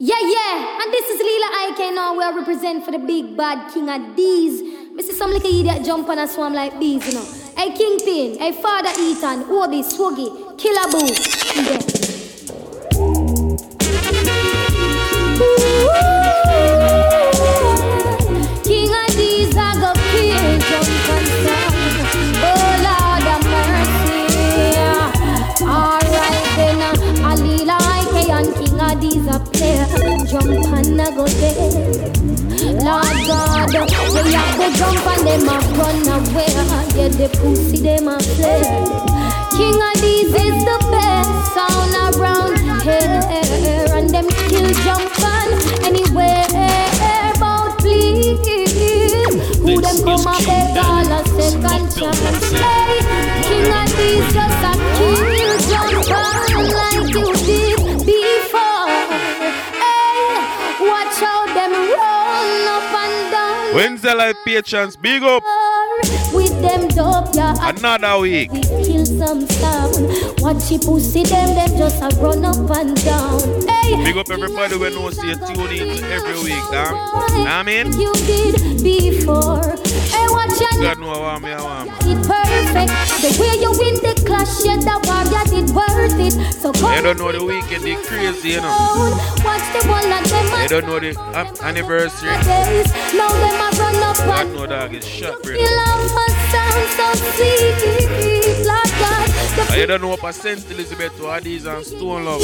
Yeah, yeah, and this is Lila Ike now. We are represent for the big bad king of these. Me some little idiot jump on a swarm like these, you know. Hey Kingpin, hey Father Ethan, Obi, Swoggy, Killer Boo. King Lord God, they have to jump and them a run away. Yeah, the pussy them a play. King of these is the best sound around here, and them kill jump on anywhere. About please, who them come a beg all a second chance? Down. Wednesday live patrons, big up. With them dope, yeah. Another week. We kill some sound. Watch you pussy them, them just a run up and down. Hey, Big up everybody when knows you tune in every week, damn. I mean? You did before. Hey, watch your God know I want. it perfect. The way you win the clash, yeah, that war, yeah, did worth it. So don't know the weekend, they crazy, you know. watch the of them You don't know the um, anniversary. days. Now them a run up God know dog is shot, bro. you love us sound so sweet, like God. The And you don't know what St. Elizabeth to Addies and Stone Love.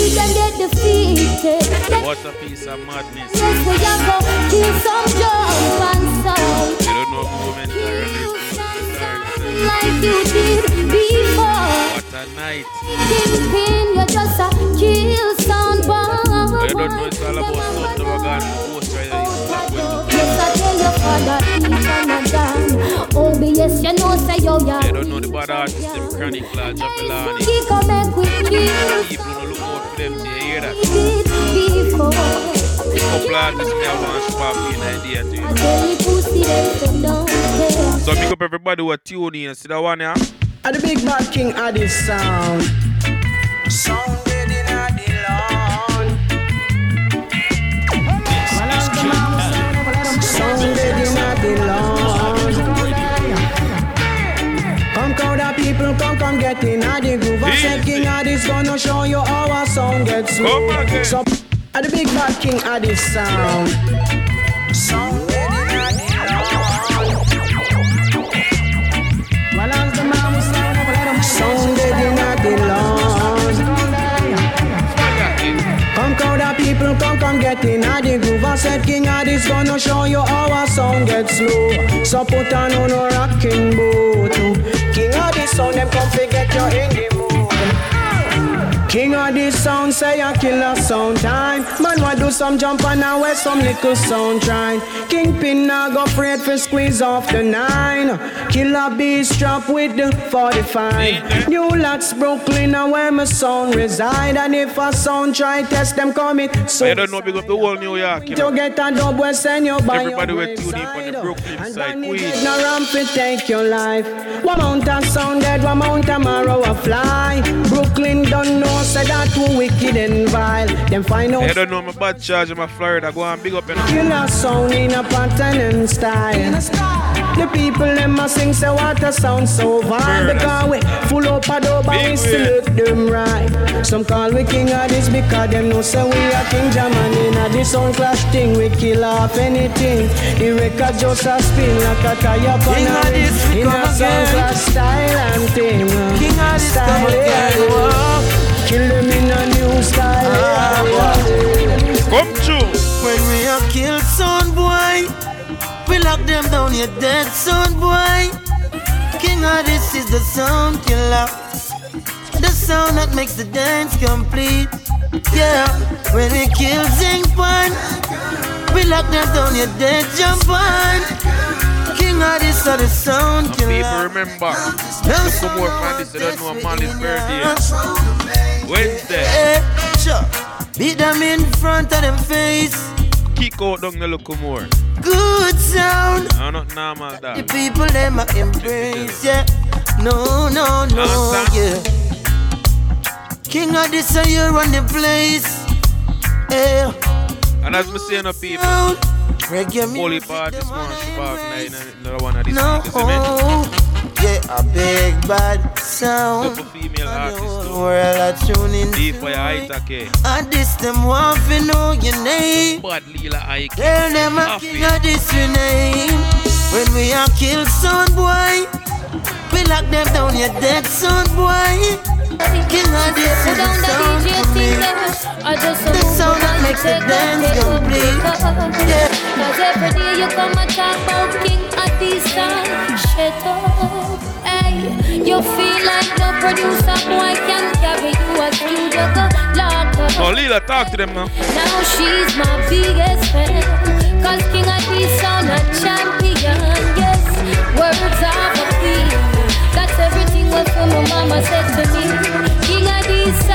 What a piece of madness. yes, we a go kill some jump and. You don't know who to run Like you did before. What a night. Kingpin, you just a kill sound bomb. You don't know it's all about something we're going to post right. Yes, I tell your father, Ethan and. Oh, but yes, you know, say yo, yeah. You don't know the bad artists, them chronic Jaffelani. He come back with kill. People don't look out for them, you hear that? Did before. Couple artists me I want to pop in idea to I tell you, pussy, them don't care. So pick up everybody who are tuning in. See that one yeah? And the big bad king of this sound. Sounded in a the lawn. Sounded in a the lawn. Come crowd of people, come come get in a the groove. I said king of this gonna show you how our sound gets smooth. So, and the big bad king of this sound. Get in the groove. I said King of gonna show you how a sound gets slow. So put on on a rocking boot. King of this sound, them come forget you in the. King of this sound say a killer sound time. Man, why do some jump and now wear some little sound trying. Kingpin now go afraid for squeeze off the nine. Killer beast strap with the 45. New lots Brooklyn now where my sound reside. And if a sound try test them commit so You don't know big up the whole New York, you know. to get a dub we send you by Everybody your will tune in on the. Brooklyn And side, then it Queens. get no ramp to take your life. One mount of sound dead, one mount of marrow a fly. Brooklyn don't know, say that too wicked and vile. Them find out You don't know my bad charge in my Florida. Go and big up and you know. killer sound in a pattern and style. The people them a sing say what a sound so vile Murders. because we full up a dub and we still look them right. Some call we king of this because them know say we a king German in a this sound clash thing. We kill off anything. The record just a spin like a tire King of this, we in come a sound again. clash style and thing. King of this style come yeah, again, yeah. whoa. Kill them in a new style. Ah. Come true. When we are killed, son boy, we lock them down, you dead, son boy. King of this is the sound killer, the sound that makes the dance complete. Yeah, when we kill Zing Pan, we lock them down, you dead, jump on. King of this is the sound People killer. remember. No Come more from this, they don't know Molly's birthday. Wednesday. Eh, sure. Beat them in front of them face. Kick out down the look more. Good sound. No, not normal The people them a embrace, yeah. No, no, no, yeah. King of this, so you run the place. Yeah. And as me saying up people, Reggae Holy party this one, Shabbat night, another one of these no. speakers, Yeah, a big bad sound. Couple female artists too. World are tuning Deep for your height, okay. And this them want to know your name. Bad Lila Ike. Tell them a king of this your name. When we are killed son boy, we lock them down, your dead son boy. King of this is the sound for me. The sound that makes the dance complete. Yeah. Cause every day you come and talk about King of this sound. Shut up. Hey, you feel like the producer boy can carry you a studio go lock up. Oh, Lila, talk to them now. Now she's my biggest fan. Cause King of this sound a champion. My mama to me. This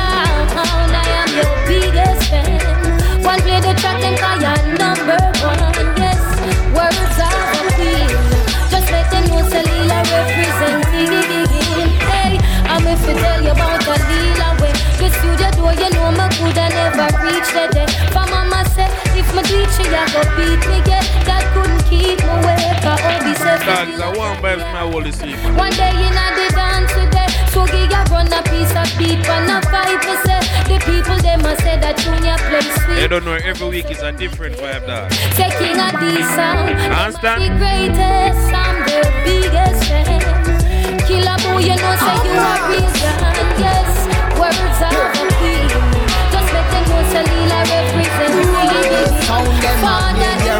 I am your biggest fan. One play the track number one. Yes, words of a. Just let them know Salila representing. Hey, I'm tell you you know my coulda never mama said, if my teach you, you go beat me, yeah. That couldn't keep me awake. I always said, Dogs, I want vibes my whole sleep. one day in a the dance today, so give you run a piece of beat and a five percent. The people them a say that tune you play They sweet. don't know every week is a different vibe, dog. Say king of the sound, Understand? the greatest, I'm the biggest fan. Killer boy, you know say you a real fan. Yes, words of a queen. Just let them know say Lila represent me. Sound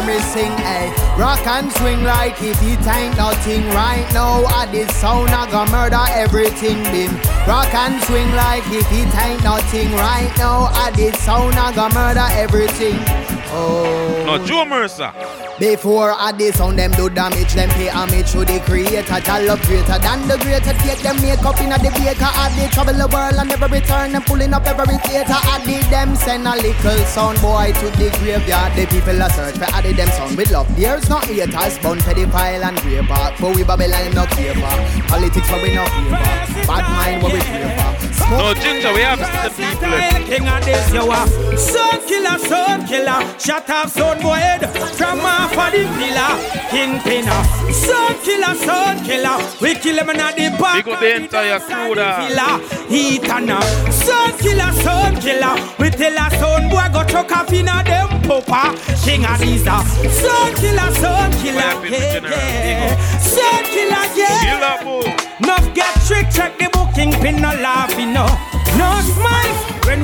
me sing, eh? Rock and swing like if it ain't nothing. Right now At this sound I gonna murder everything, bim. Rock and swing like if it ain't nothing. Right now At this sound I gonna murder everything Oh No, Joe Mercer. before I this sound them do damage, them pay homage to the creator. I love greater than the greater. Take them make up in a the baker. I did travel the world and never return. Them pulling up every theater. I did them send a little sound boy to the graveyard. The people are search for added them sound with love. There's no haters, the pedophile and raper. But we Babylon no care for. Politics but we no favor. Bad mind what we for. No, Ginger, we have the people. King of this, you are son killer, son killer. Shut up, son boy head from off of the pillar. King pinner, son killer, son killer. We kill him in the back. Big up the entire crew there. Heat and a son killer, son killer. We tell a son boy go chuck off in a them papa. King of these, a son killer, son killer. Yeah, yeah. Son killer, yeah. Nuff get trick, check the booking pin, no laughing, no.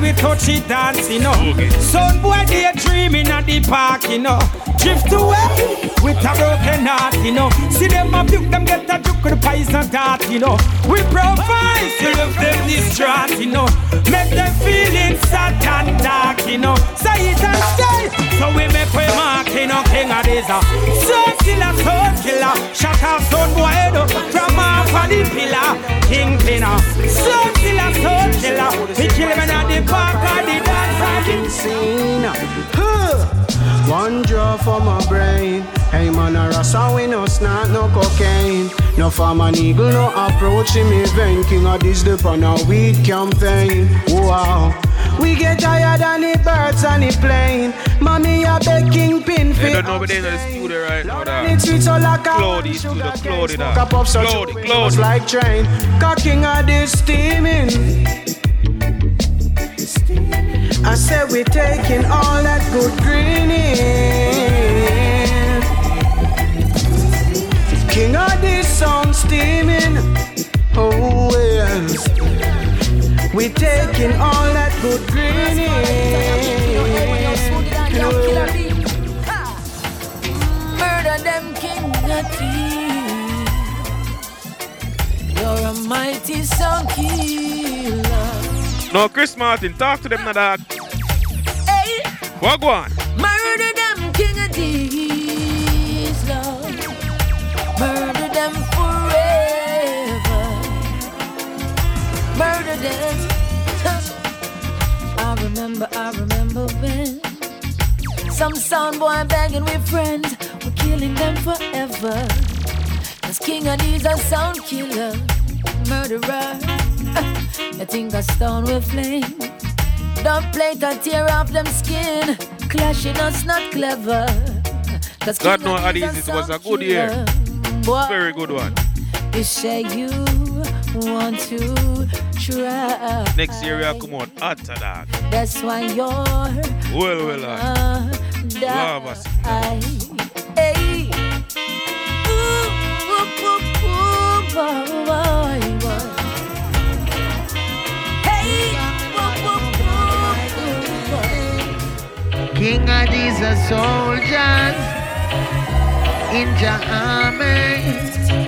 We touch it dance, you know. Okay. Son boy, they dreaming at the park, you know. Drift away with a broken heart, you know. See them a puke, them get a juke with the poison dart, you know. We provide to love them distraught, you know. Make them feeling sad and dark, you know. Say it and stay. So we make we mark, you know, king of this. uh. Son killer, son killer. Shut up, son up from off of the pillar. King pinner. Son killer, son killer. We kill him in the park of the dance. scene. Huh. One draw for my brain. Hey man, a rasta we no snort, no cocaine. No farm an eagle, no approach him event. King of this dip on a weed campaign. Wow. We get tired on the birds on the plane. Mommy, a beg kingpin don't know we're in the studio right now, and it's sweet so like a Cloudy, sugar to the cane. cloudy, a puff so Cloudy, cloudy. like train. Cocking of this steaming. I said we're taking all that good green in. King of this song steaming. Oh. We're taking all that good green in. Murder them king of You're a mighty sound killer. No, Chris Martin, talk to them now, dog. Hey, What go on? murder them king of these, Lord. Murder them Murder. I remember, I remember when some sound boy begging with friends were killing them forever. Cause King of these a sound killer, murderer. You think a stone will flame? Don't play and tear off them skin. clashing us not clever. Cause God knows how it was a good year. Boy, Very good one. You say you want to try. Next year we'll come on after that. That's why you're well, well, uh, love us. Hey. Ooh, ooh, ooh, boy, boy, boy. King of these soldiers in your army.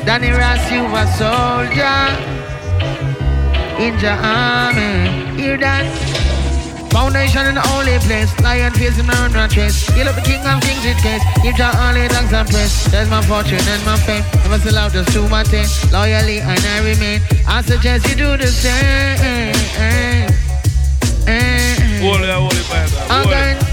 Danny Ross, you a soldier in your army. Hear that? Foundation in the only place. Lion face in my own trace. You look the king of kings with case. Give your only thanks and praise. There's my fortune and my fame. Never sell out just do my thing. Loyally and I remain. I suggest you do the same. Eh, eh, eh, holy, holy, Again.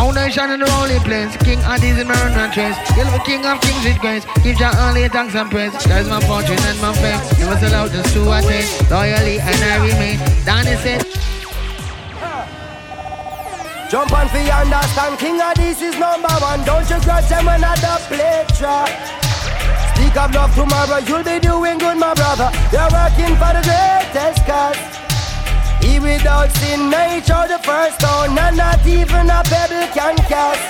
Foundation in the only place. King in my own trace. The king of kings with grace. Give your only thanks and praise. There's my fortune and my fame. Never sell out just my thing. Loyally and I remain. Danny said. Jump on for understand King of this is number one Don't you grudge them another play track Speak of love tomorrow You'll be doing good my brother You're working for the greatest cause without sin. Nature the first stone And not even a pebble can cast.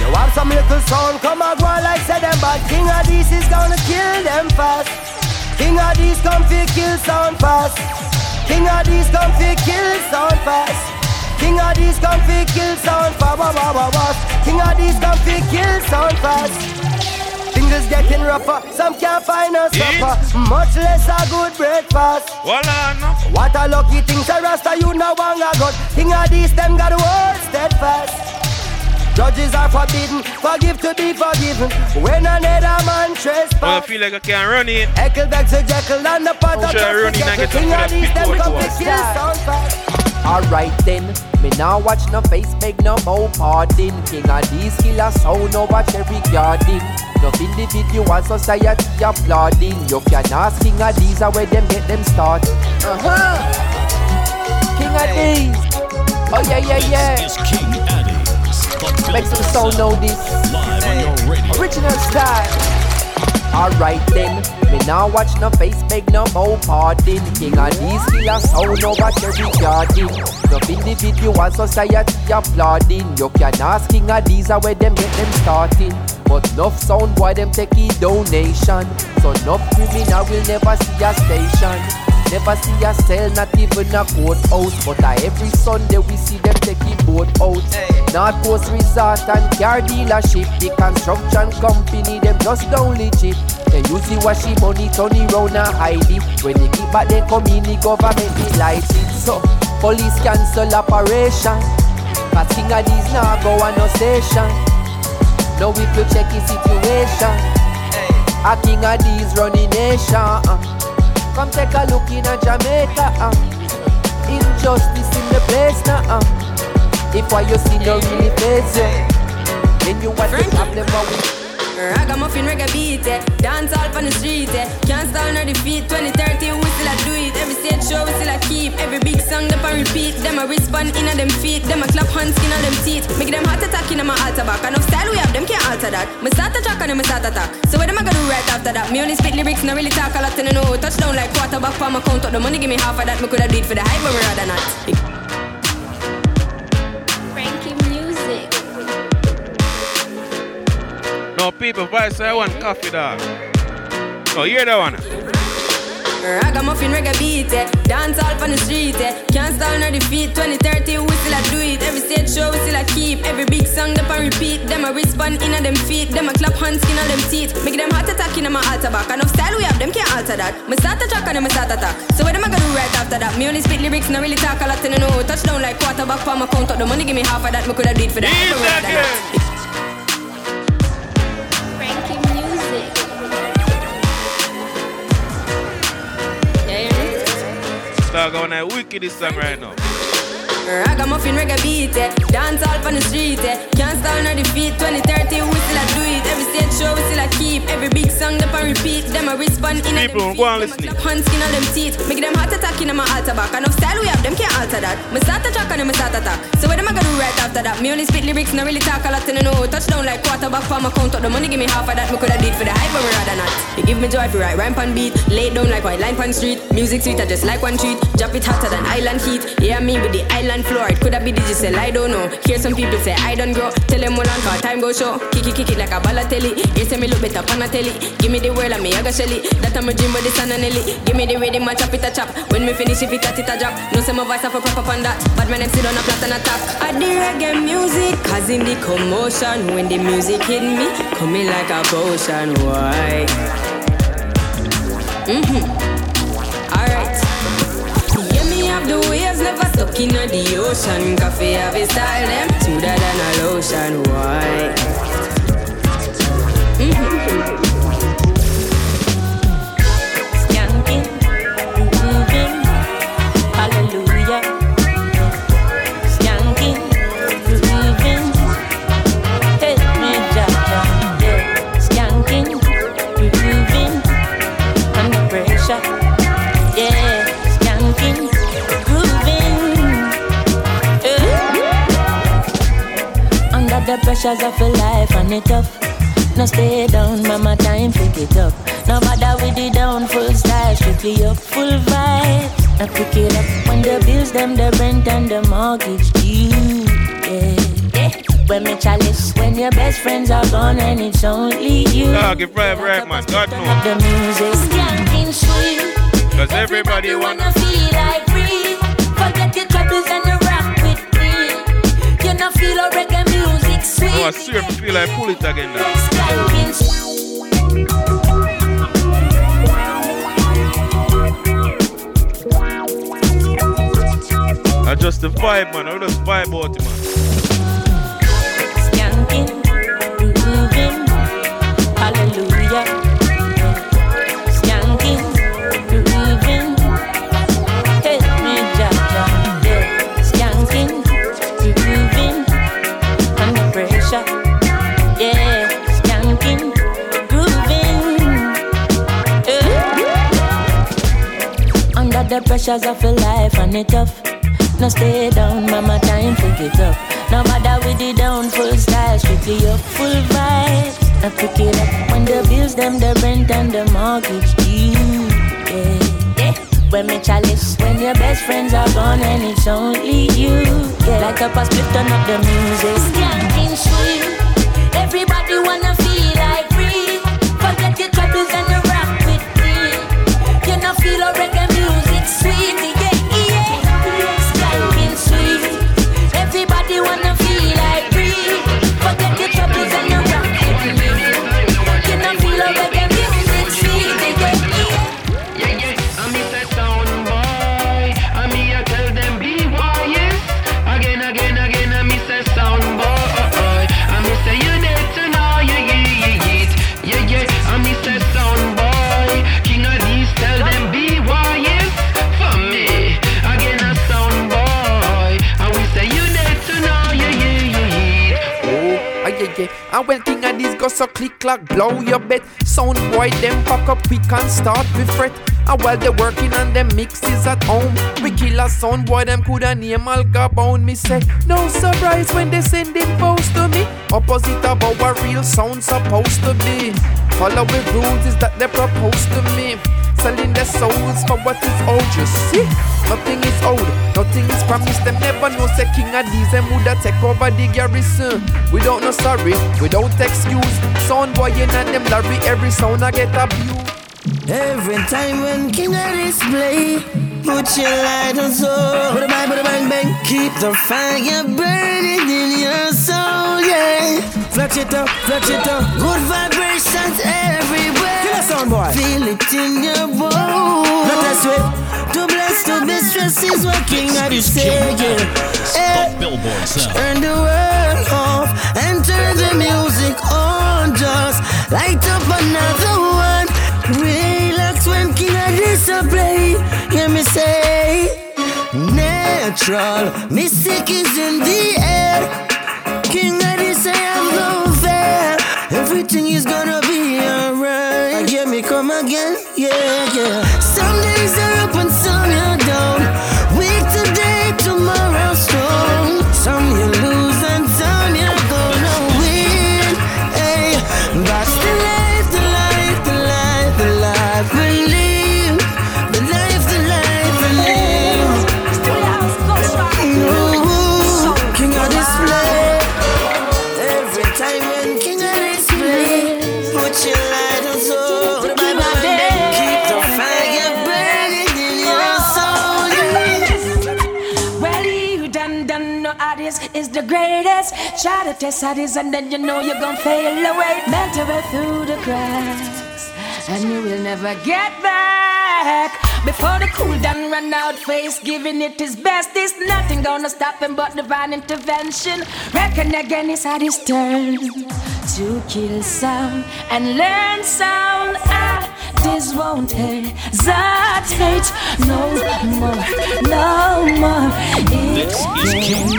You have some little sound Come and go like say them But King of this is gonna kill them fast. King of this come fi kill sound fast. King of this come fi kill sound fast. King of these come fi kill sound fast. King of these come fi kill sound fast. Fingers getting rougher, some can't find a supper, much less a good breakfast. What a lucky thing, to Rasta, you know one a God. King of these, them got the word steadfast. Judges are forbidden, forgive to be forgiven. When another man trespass. Oh, well, I feel like I can't run it. Eckle back to Jekyll and the pot oh, of King of these, them come to kill sound fast. Alright then, me now watch no face, beg no more pardon. King of these killers, so no watch every garden. No individual society applauding. You can ask King of these are where them get them start. Uh-huh. King of these. Oh yeah, yeah, yeah. This is King Addies. Make some soul know this. Live on your radio. Original style. Alright then, me now watch no face, beg no more pardon. King of these killers, how no watch every garden. No individual society applauding. You can ask King of these where them get them starting. But enough sound boy them take a donation. So enough criminal will never see a station. Never see a cell, not even a courthouse. But uh, every Sunday we see them taking boat out. North Coast Resort and car dealership. The construction company, them just don't legit. They use the washing money, turn around and hide it. When they keep back, they come in, the government they light it. So, police cancel operation. Cause King of these now go on no station. Now we to check the situation. A King of these running nation. Uh. Come take a look in a Jamaica. Uh. Injustice in the place now. Uh. If what you see no really face you, then you want the problem with. Ragamuffin reggae beat, eh. dance all on the street, eh. can't stall nor defeat. 2030 we still a do it. Every stage show we still a keep. Every big song them a repeat. Them a respond in a them feet. Them a clap hands in a them teeth. Make them heart attack in a my altar back. Enough style we have them can't alter that. Me start a track and me start attack. So what am I gonna do right after that? Me only spit lyrics, not really talk a lot in the know. Touchdown like quarterback for my count up the money. Give me half of that. Me coulda do it for the hype, but me rather not. Frankie music. No people voice I want coffee dog. Oh, hear that one. Ragamuffin reggae beat, eh. dance all on the street, eh. can't stall nor defeat. 2030 we still a do it. Every stage show we still a keep. Every big song them a repeat. Them a respond in a them feet. Them a clap hands in a them teeth. Make them heart attack in a my altar back. Enough style we have, them can't alter that. Me start a track and me start attack. So what am I gonna do right after that? Me only spit lyrics, not really talk a lot in the know. Touchdown like quarterback for my count up the money. Give me half of that. Me coulda do it for that. Dog on that wickedest song right now. Ragamuffin reggae beat, eh. dance all on the street, eh. can't stall nor defeat. 2030 we still a do it. Stage we still a keep. Every big song the a repeat. Them a respond in People, go and listen. Hand skin on them teeth. Make them heart attack in my altar back. Enough style we have, them can't alter that. Me start a track and them start attack. So what am I gonna do right after that? Me only spit lyrics, not really talk a lot and I know. Touchdown like quarterback for my count up. The money give me half of that. Me coulda did for the hype, but me rather not. You give me joy if you write rhyme pan beat. Lay down like white line pan street. Music sweet, I just like one treat. Drop it hotter than island heat. Yeah, me with the island floor. It coulda be digital, I don't know. Hear some people say I don't grow. Tell them hold on for time go show. Kick it, kick it like a Balotelli. You say me look better on a telly. Give me the world and me I got shelly. That I'm a dream with the sun and. Give me the rhythm, I chop it a chop. When me finish, if it a it a drop. No say my voice have a proper on that. But my name sit on a flat and a top. I the reggae music, causing the commotion. When the music hit me, coming like a potion. Why? Mm-hmm. Alright. Yeah, me have the waves never stuck in the ocean. Coffee have a style, them smoother than a lotion. Why? Pressures of a life and it tough. No stay down, mama, time pick it up. No bother with the down, full style, strictly up, full vibe. Now pick it up when the bills, them, the rent and the mortgage due. Yeah, yeah. When me chalice, when your best friends are gone and it's only you. Dog, if right, right, man. God The knows. music, skanking sweet. Because everybody wanna. feel like free. Forget your troubles and you rock with me. You know feel a reggae Oh, I feel like pull it again now. I just the vibe, man. I just vibe out man. Pressures of a life and it tough. No stay down, mama, time pick it up. No bother with the down, full style, strictly up, full vibe. Now pick it up when the bills, them, the rent and the mortgage due. Yeah, yeah. When me chalice, when your best friends are gone and it's only you. Yeah, like a split turn up the music. Skanking clack, blow your bet. Sound boy, them pack up quick and start with fret. And while they working on them mixes at home, we kill a sound boy, them coulda name Al Capone. Me say, no surprise when they send it post to me. Opposite of our real sound supposed to be. Follow the rules is that they propose to me. Selling their souls for what is old, you see? Nothing is old, nothing is promised. Them never know say king of these them woulda take over the garrison. Without no sorry, without excuse. Sound boy in and them Larry, every sound I get abused. Every time when King of display, put your light on so. Bada bang, bada bang, bang. Keep the fire burning in your soul, yeah. Flash it up, flash it up. Good vibrations everywhere. A sound boy. Feel it in your bones. Not that sweat. Too blessed to be stressed is what King of is saying. Turn the world off and turn the music on. Just light up another one. Relax when King of a play. Hear me say, natural. Mystic is in the air. King of say I'm no fear. Everything is gonna be alright. Hear me come again. Yeah, yeah. Some days. greatest. Try to test how this, and then you know you're gonna fail away. Melt away through the cracks, and you will never get back. Before the cool down run out, face giving it his best. It's nothing gonna stop him but divine intervention. Reckon again it's at his turn to kill some and learn some this won't hesitate no more, no more. It this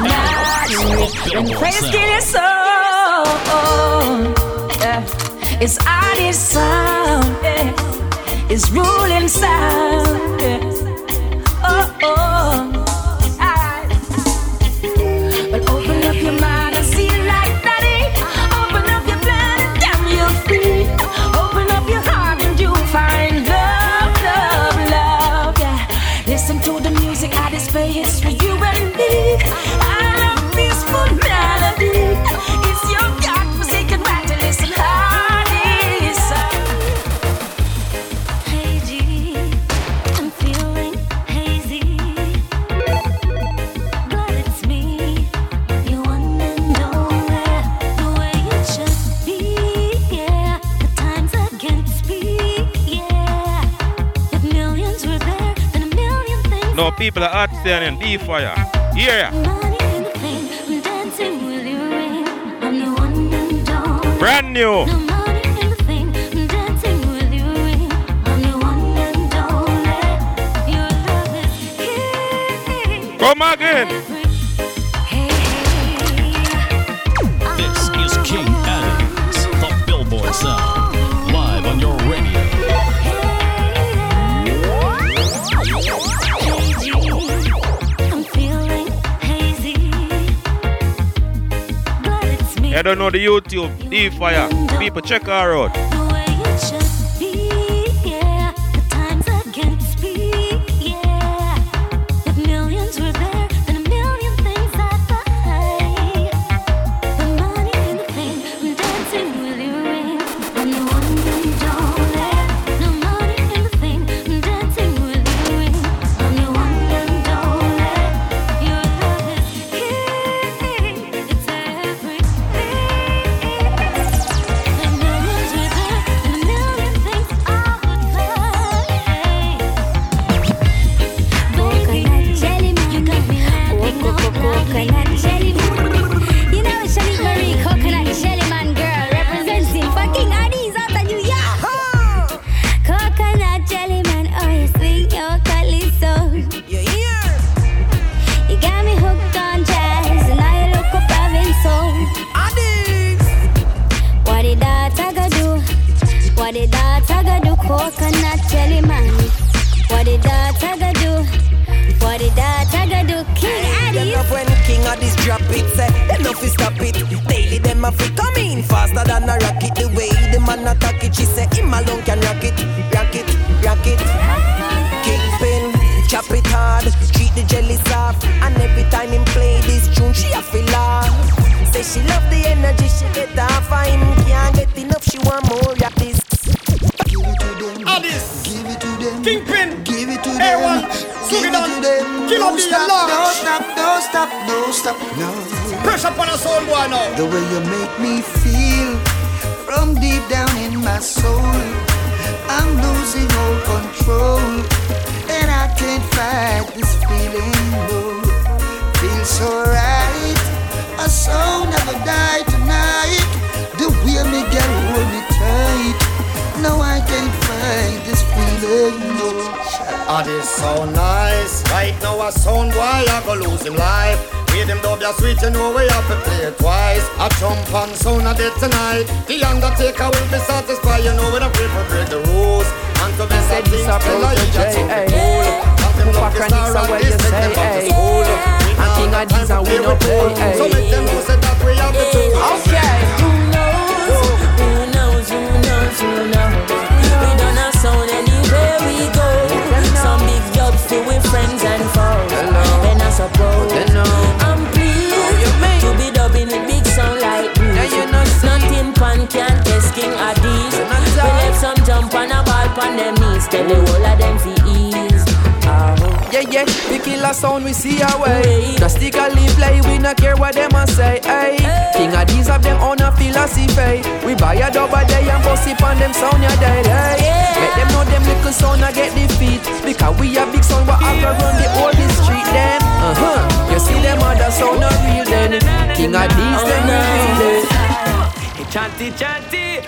When praise get it yeah. it's honest sound, yeah. it's ruling sound. Yeah. people are hard standing, D fire. Here ya. Brand new. Come again. I don't know the YouTube, D Fire. People, check her out. faster than a rocket. no stop, don't stop, don't stop, no stop, no. Pressure upon us all, boy, now. The way you make me feel from deep down in my soul, I'm losing all control, and I can't fight this feeling. No. Feels so right, our soul never die tonight. The way me girl hold me tight, no I can't. Fight explain this feeling. Ah, this sound nice. Right now, I sound why I go lose him life. Hear them dub ya sweet, you know we have to play it twice. I jump on sound of it tonight. The undertaker will be satisfied. You know when I pray for break the rules. And to be said, this a J.A. Paparanisa, where you say, hey. And king of these and we no play, hey. So make them know say that we have the truth. Okay. Who knows? Who knows? Who knows? Who knows? We a sound anywhere we go. Some big jobs to with friends and foes. Then I suppose I'm pleased to be dubbing with big sound like this. Nothing pan can test King Addies. We left some jump on a ball on them knees. Tell the whole of them fi ease. Ah, Yeah, We kill killer sound we see away. Drastically play, we not care what them a say. Hey, King of these have them own a philosophy. We buy a dub a day and it on them sound ya daily. Let them know them little sound a get defeat. Because we a big sound, but have to run the whole street then. Uh huh. You see them other sound not real then. King of these them real it. Chanty, chanty,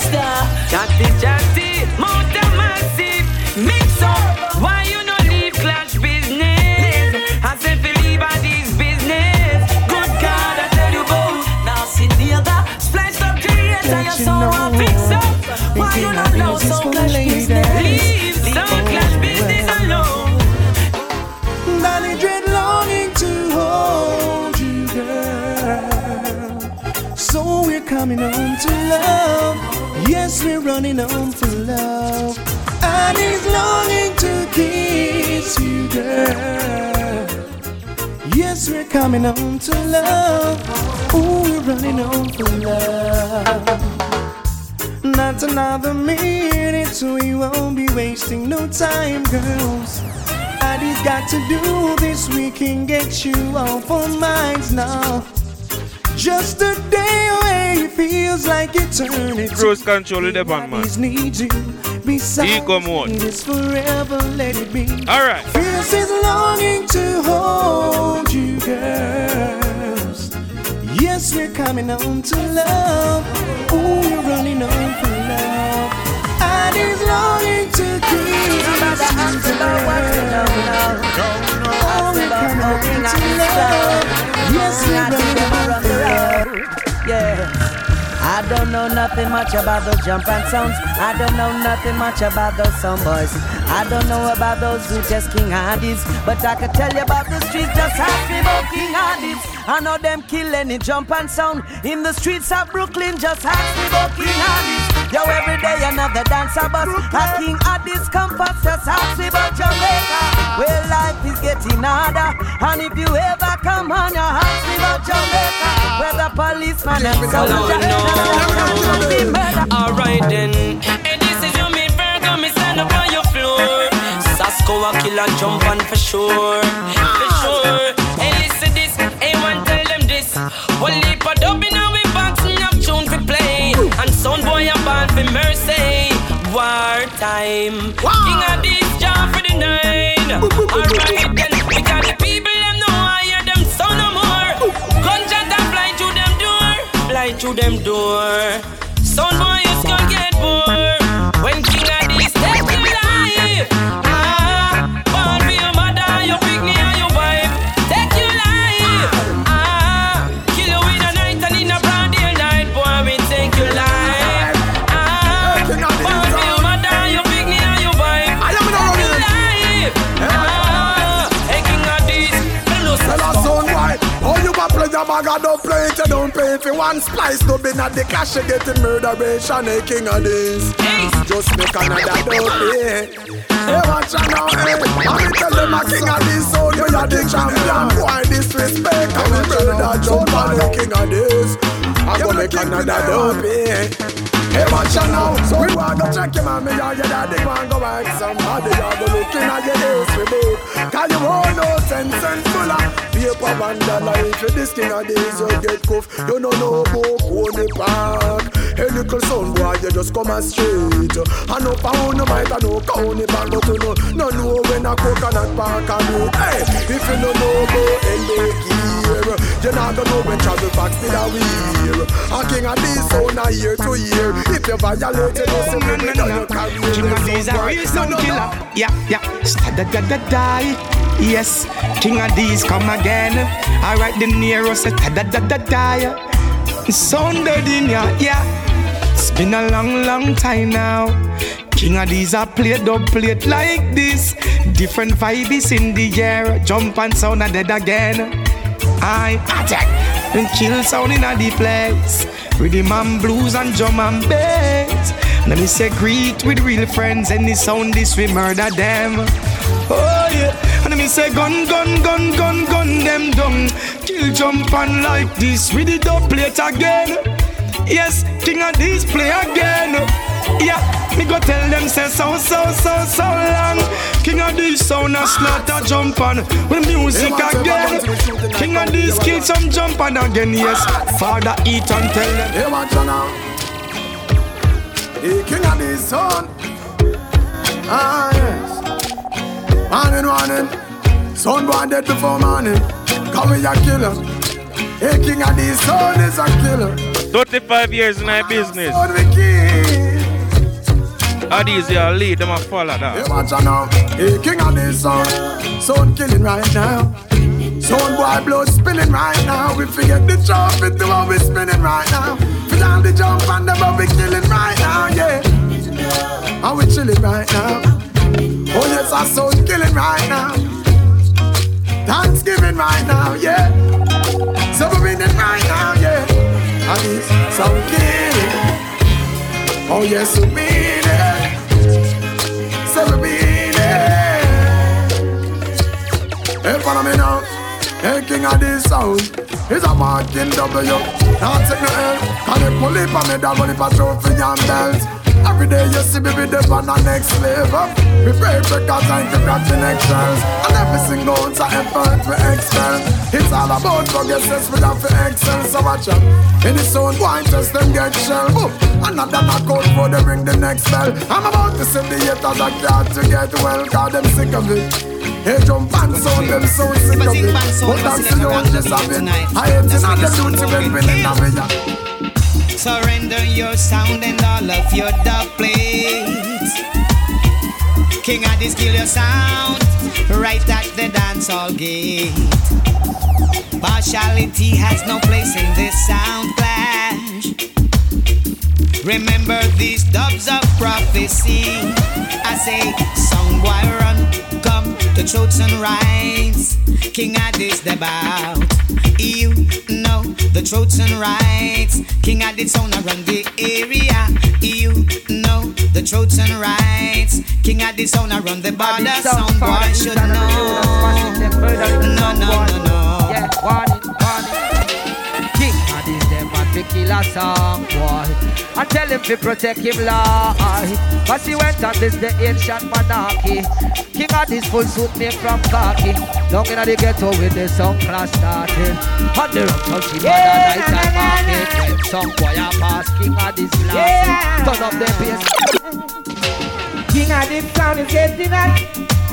So this star. Chatty coming home to love. Ooh, we're running home for love. Not another minute, so we won't be wasting no time, girls. And he's got to do this, we can get you off our minds now. Just a day away, it feels like eternity. Cruise control in the band, man. Need you. Besides, Ego mode. it forever, let it be. All right. Feels is longing to hold you, girls. Yes, we're coming home to love. Ooh, we're running home for love. And he's longing to kiss you, girl. Oh, we're coming home to love. Yes, we're running home for love. Yeah. I don't know nothing much about those jump and sounds. I don't know nothing much about those sound boys. I don't know about those who just King Addies. But I can tell you about the streets, just me about King Addies. I know them kill any jump and sound in the streets of Brooklyn. Just ask me about King Addies. Yo, every day another dancer bus. A King Addies come fast, just ask me about Jamaica. Well, life is getting harder. And if you ever come on, you ask me about Jamaica. Where the policeman and soldier. Alright then And this is your main Virgo Me stand up on your floor Sasko a kill and jump on for sure For sure Hey listen this Hey one tell them this One leap of dub in our sound boy a band for mercy. War time. King of this job for the nine. Alright then Because the people them know I hear them sound no more. Gunshot a fly through them door Fly through them door. Sound boy is gonna get bored When King of this take your life Ah, bag don't play it, you don't pay for one splice. No be not the cash, you getting murderation, a king of this. Just make another don't pay. Hey, watch out now, hey. I'm tell them a king of this, so you are the champion. Why disrespect? I'm a murder, jump on the king of this. I'm gonna make another don't pay. Hey, watch out now. So we want to check your mommy or your daddy. Want go ask somebody. You go looking at your days for book. Cause you won't know and full of paper and dollar. If you this king of days, you get cuff. You don't know about Coney Park. Hey, little son boy, you just come and straight. I know pound no might, I know county bank, but you know, no know when a coconut park and you. Hey, if you don't know about NBK here, you not gonna know when travel facts did a wear. A King Addies sound a year to year. If you violate it, you see me, you know you King Addies a real sound killer. Yeah, yeah. Da da da die. Yes, King Addies come again. Alright, the Nero say da da da die. Sound dead in ya, yeah. It's been a long, long time now. King Addies are played up, played like this. Different vibes in the air. Jump and sound are dead again. I attack and kill sound in a the place. Rhythm and blues and drum and bass. Let me say greet with real friends. Any sound this we murder them. Oh yeah. And let me say gun, gun, gun, gun, gun them down. Kill jump and like this. With the dub plate again. Yes, King Addies play again. Yeah, me go tell them say so, so, so, so long. King Addies sound a slaughter jump on with music again. King Addies kill some jump on again. Yes, father eat and tell them. Hey, watch out now. Hey, King Addies son. Ah, yes. Morning, morning. Son boy dead before morning. Come we a killer. Hey, King Addies son is a killer. 35 years in our business. We. How these your lead, them a follow that. out now. Hey, King Addies son. Son killing right now. Son boy blood spilling right now. We forget the trumpet, the one we spinning right now. Feel on the jump and the we killing right now, yeah. And we chilling right now. Oh yes, our son killing right now. Thanksgiving right now, yeah. So we winning right now, yeah. And it's some killing. Oh yes, we. Mean it. Hey, follow me now. Hey, King Addies sound. It's a Martin W. Now take no L. Can you pull it on me, pull it a trophy and belt. Every day you see me with the on the next level. We pray for God's time to grab the next shells. And every single ounce of effort we expel. It's all about progress, we have to excel. So watch out. In the sound, wine test them get shell. Boom. Another knockout for the ring the next bell. I'm about to send the haters that got to get well. Cause them sick of it. Hey, jump and sound them so sick of it. But that's the only just have it. I ain't in the duty when we in the Surrender your sound and all of your dub plates. King Addies, kill your sound right at the dance hall gate. Partiality has no place in this sound clash. Remember these dubs of prophecy. I say, song boy run, come to throats and rights. King Addies the bout. You know the throats and rights. King Addies sound around the area. You know the throats and rights. King Addies sound around the border. Sound boy should know. No, no, no, no. Yeah, kill a song boy. I tell him to protect him Lord. Cause he went on this the ancient monarchy. King Addies full suit made from khaki. Down in the ghetto with the song class starting. On the rock touch him yeah, night and market. When some boy a pass King Addies last. Turn up the bass. King Addies sound is getting hot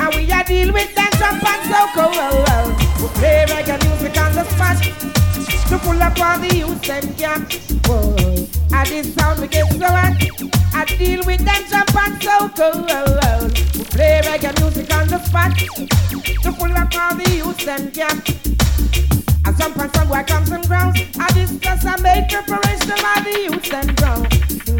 And we are deal with that jump and so cold We play reggae music on the spot To pull up all the youth and camp Whoa. And this sound we get so hot I deal with that jump and so cold We play reggae music on the spot To pull up all the youth and camp I jump and somewhere comes and grounds. I discuss and make preparation of the youth and ground.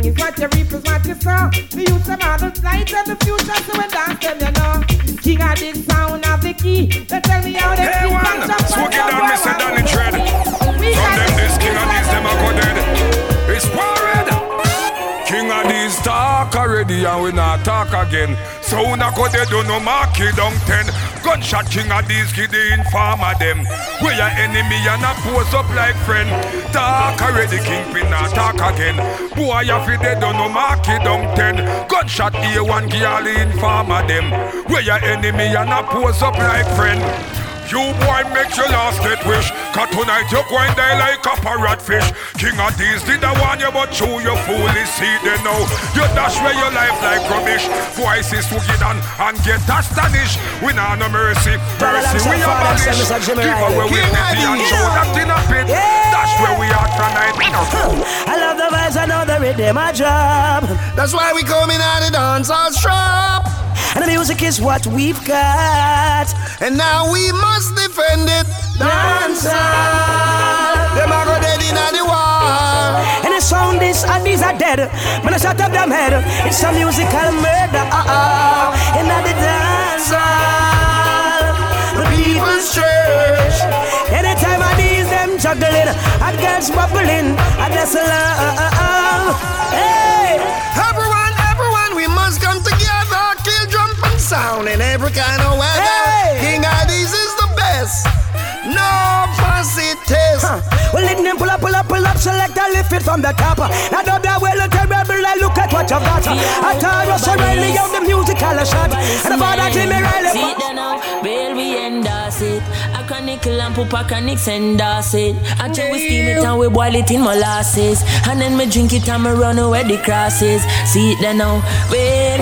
Is what you reap is what you sow. The youth them are the light of the future, so we dance them, you know. King got the sound of the key. They tell me how they hey, keep on top Smoke it down, Mr. Danny Tread. From them, this King Addies, them are dead. It's war from ready and we not talk again. So una go they do no market down ten. Gunshot King Addies kid the informer them. We your enemy and a pose up like friend. Talk already kingpin not talk again. Boy you fi they do no market down ten. Gunshot A1 girl informer them. We your enemy and a pose up like friend. You boy make your last get wish. Cause tonight you're going there like a parrot fish. King Addies did the one you but chew your foolish seed they know. You dash where your life like rubbish. Voices to get on and get astonished. We nah no mercy. Mercy we abolish Give away with the and show that in a pit. That's where we are tonight. I love the vibes, I know the rhythm, my job. That's why we coming out of dance all strap. And the music is what we've got. And now we must defend it. Dance Them a go dead in the war. And the sound is and these are dead. When I shut up them head, it's a musical murder. Uh-uh. And now the dance hall, the people's church. Anytime I these them juggling, I girls bubbling, I just love. Uh, uh, uh, hey, Everyone, everyone, sound in every kind of weather. King Addies is the best. No fussy taste. Well, let them pull up, pull up, pull up, select and lift it from the top. Now, don't be well, terrible, I look at what you've got. I thought was Riley out the musical shot. And about that, Jimmy Riley. See that now, real we endorse it. A chronicle and pupa Chronixx endorse it. I chew we steam it and we boil it in molasses. And then me drink it and me run away the crosses. See it then now, well,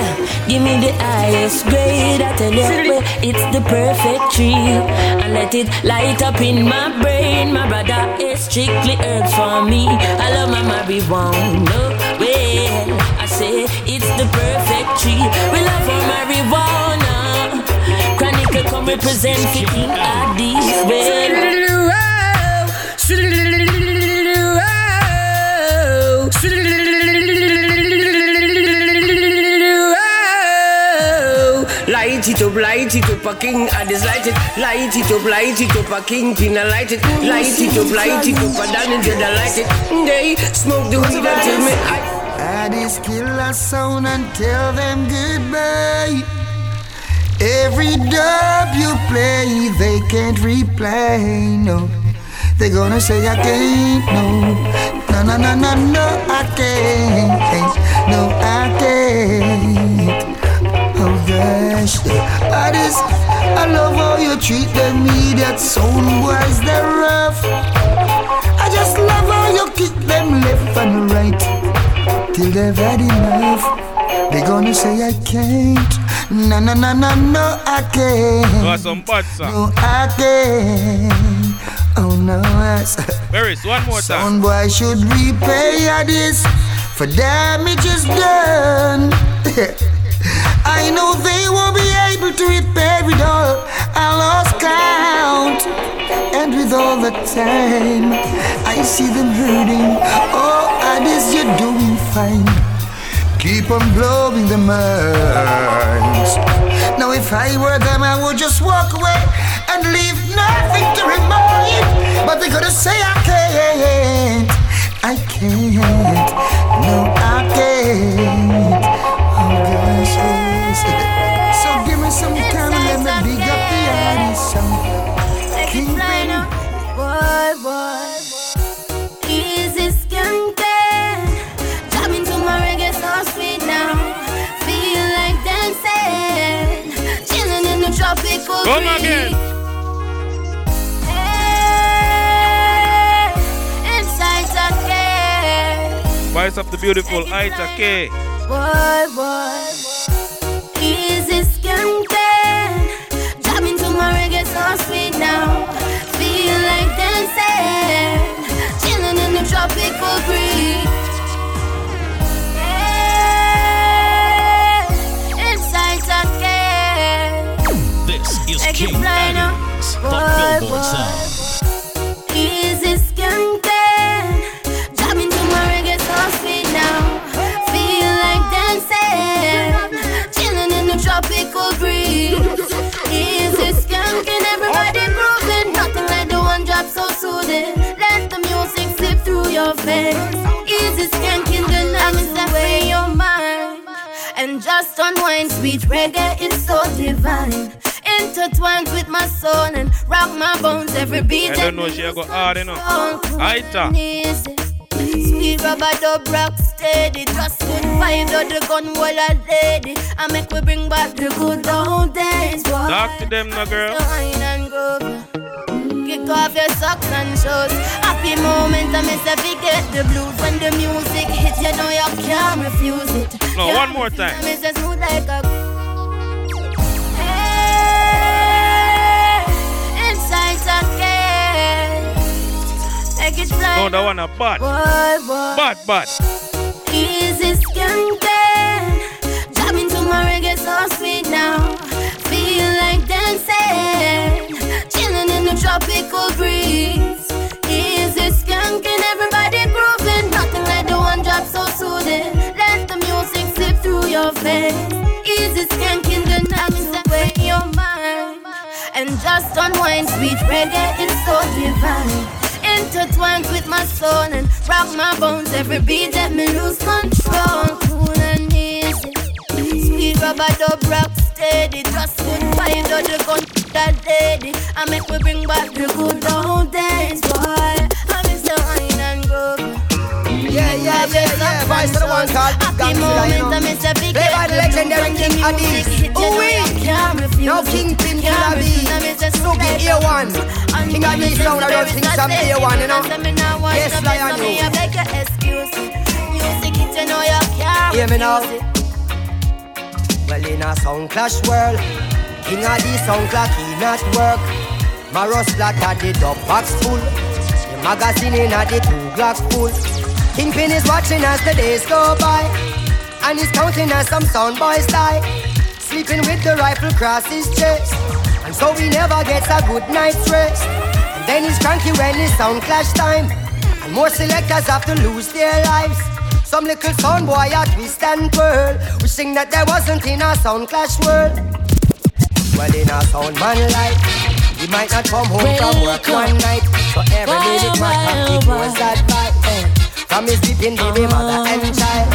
give me the highest grade. I tell you, well, it's the perfect tree. And let it light up in my brain. My brother is strictly herbs for me. I love my marijuana. Well, I say it's the perfect tree. We love our marijuana. Chronicle come represent the King Addies Light it up, light it up, a king I just light it. Light it up, light it up, a king pin I light it. Light it up, light it up, a down and I light it. They smoke the weed until me. I Addies kill a sound and tell them goodbye. Every dub you play, they can't replay. No, they gonna say I can't. No, no, no, no, no, no, I can't. No, I can't. Oh gosh, Addies, I love how you treat them idiot sound boys. They're rough. I just love how you kick them left and right till they've had enough. They gonna say I can't. No, no, no, no, no, I can't. Got some bad song. No, I can't. Oh no, yes. Paris, one more time. Sound boy should repay this for damages done. I know they won't be able to repair it all. I lost count, and with all the time, I see them hurting. Oh, Addies, you're doing fine. Keep on blowing the minds. Now, if I were them, I would just walk away and leave nothing to remind. But they're gonna say I can't. I can't. No, I can't. In the Come breeze. again. Hey, inside again. Voice of the beautiful Lila Ike. Boy, boy, easy into my reggae so sweet now. Feel like dancing, chilling in the tropical breeze. King it right now. Boy, boy. Sound. Easy skin tan. to my reggae song speed now. Feel like dancing. Chilling in the tropical breeze. Easy skin everybody moving. Nothing like the one drop so soothing. Let the music slip through your veins. Easy skin the night away your mind. And just unwind, sweet reggae is so deep. Intertwined with my soul and rock my bones every beat. I don't know, she go hard, know. Aita. Sweet rubber dub rock steady. Just good vibe, though the gun wall a lady. I make we bring back the good old days. boy. Talk to them, no girl. Wine and groove. Kick off your socks and shoes. Happy moment, I miss if you get the blues. When the music hits, you know you can't refuse it. No, one more time. It fly. No, that one a bad. Boy, boy. Bad, bad. Easy skanking. Jamming to my reggae so sweet now. Feel like dancing. Chilling in the tropical breeze. Easy skanking, everybody grooving. Nothing like the one drop so soothing. Let the music slip through your face. Easy skanking, the knocks away your mind. And just unwind, sweet reggae is so divine intertwined with my soul and rock my bones every beat that me lose control. Cool and easy, sweet rubber dub rock steady. Just good vibe, though the gun that lady. I make we bring back the good old days, boy. Yeah, yeah, yeah, yeah. Voice the one called Happy moment, I miss a big Play by the legendary King Addies. Ooh wee. No Kingpin Killer B. Sugi A1. King Addies sound I don't think some A1, you know. Yes, Lion, you. Music hit, you know you can't Hear me now. Well, in a sound clash world, King of the sound clock, he not work. Maros flat at the dub box full. The magazine in at the two Glock full. Kingpin is watching as the days go by. And he's counting as some sound boys die. Sleeping with the rifle across his chest. And so he never gets a good night's rest. And then he's cranky when it's sound clash time. And more selectors have to lose their lives. Some little sound boy a twist and twirl, wishing that there wasn't in a sound clash world. Well, in a sound man life, he might not come home from work one night, so every minute might have to was that vibe. From his beating baby mother and child.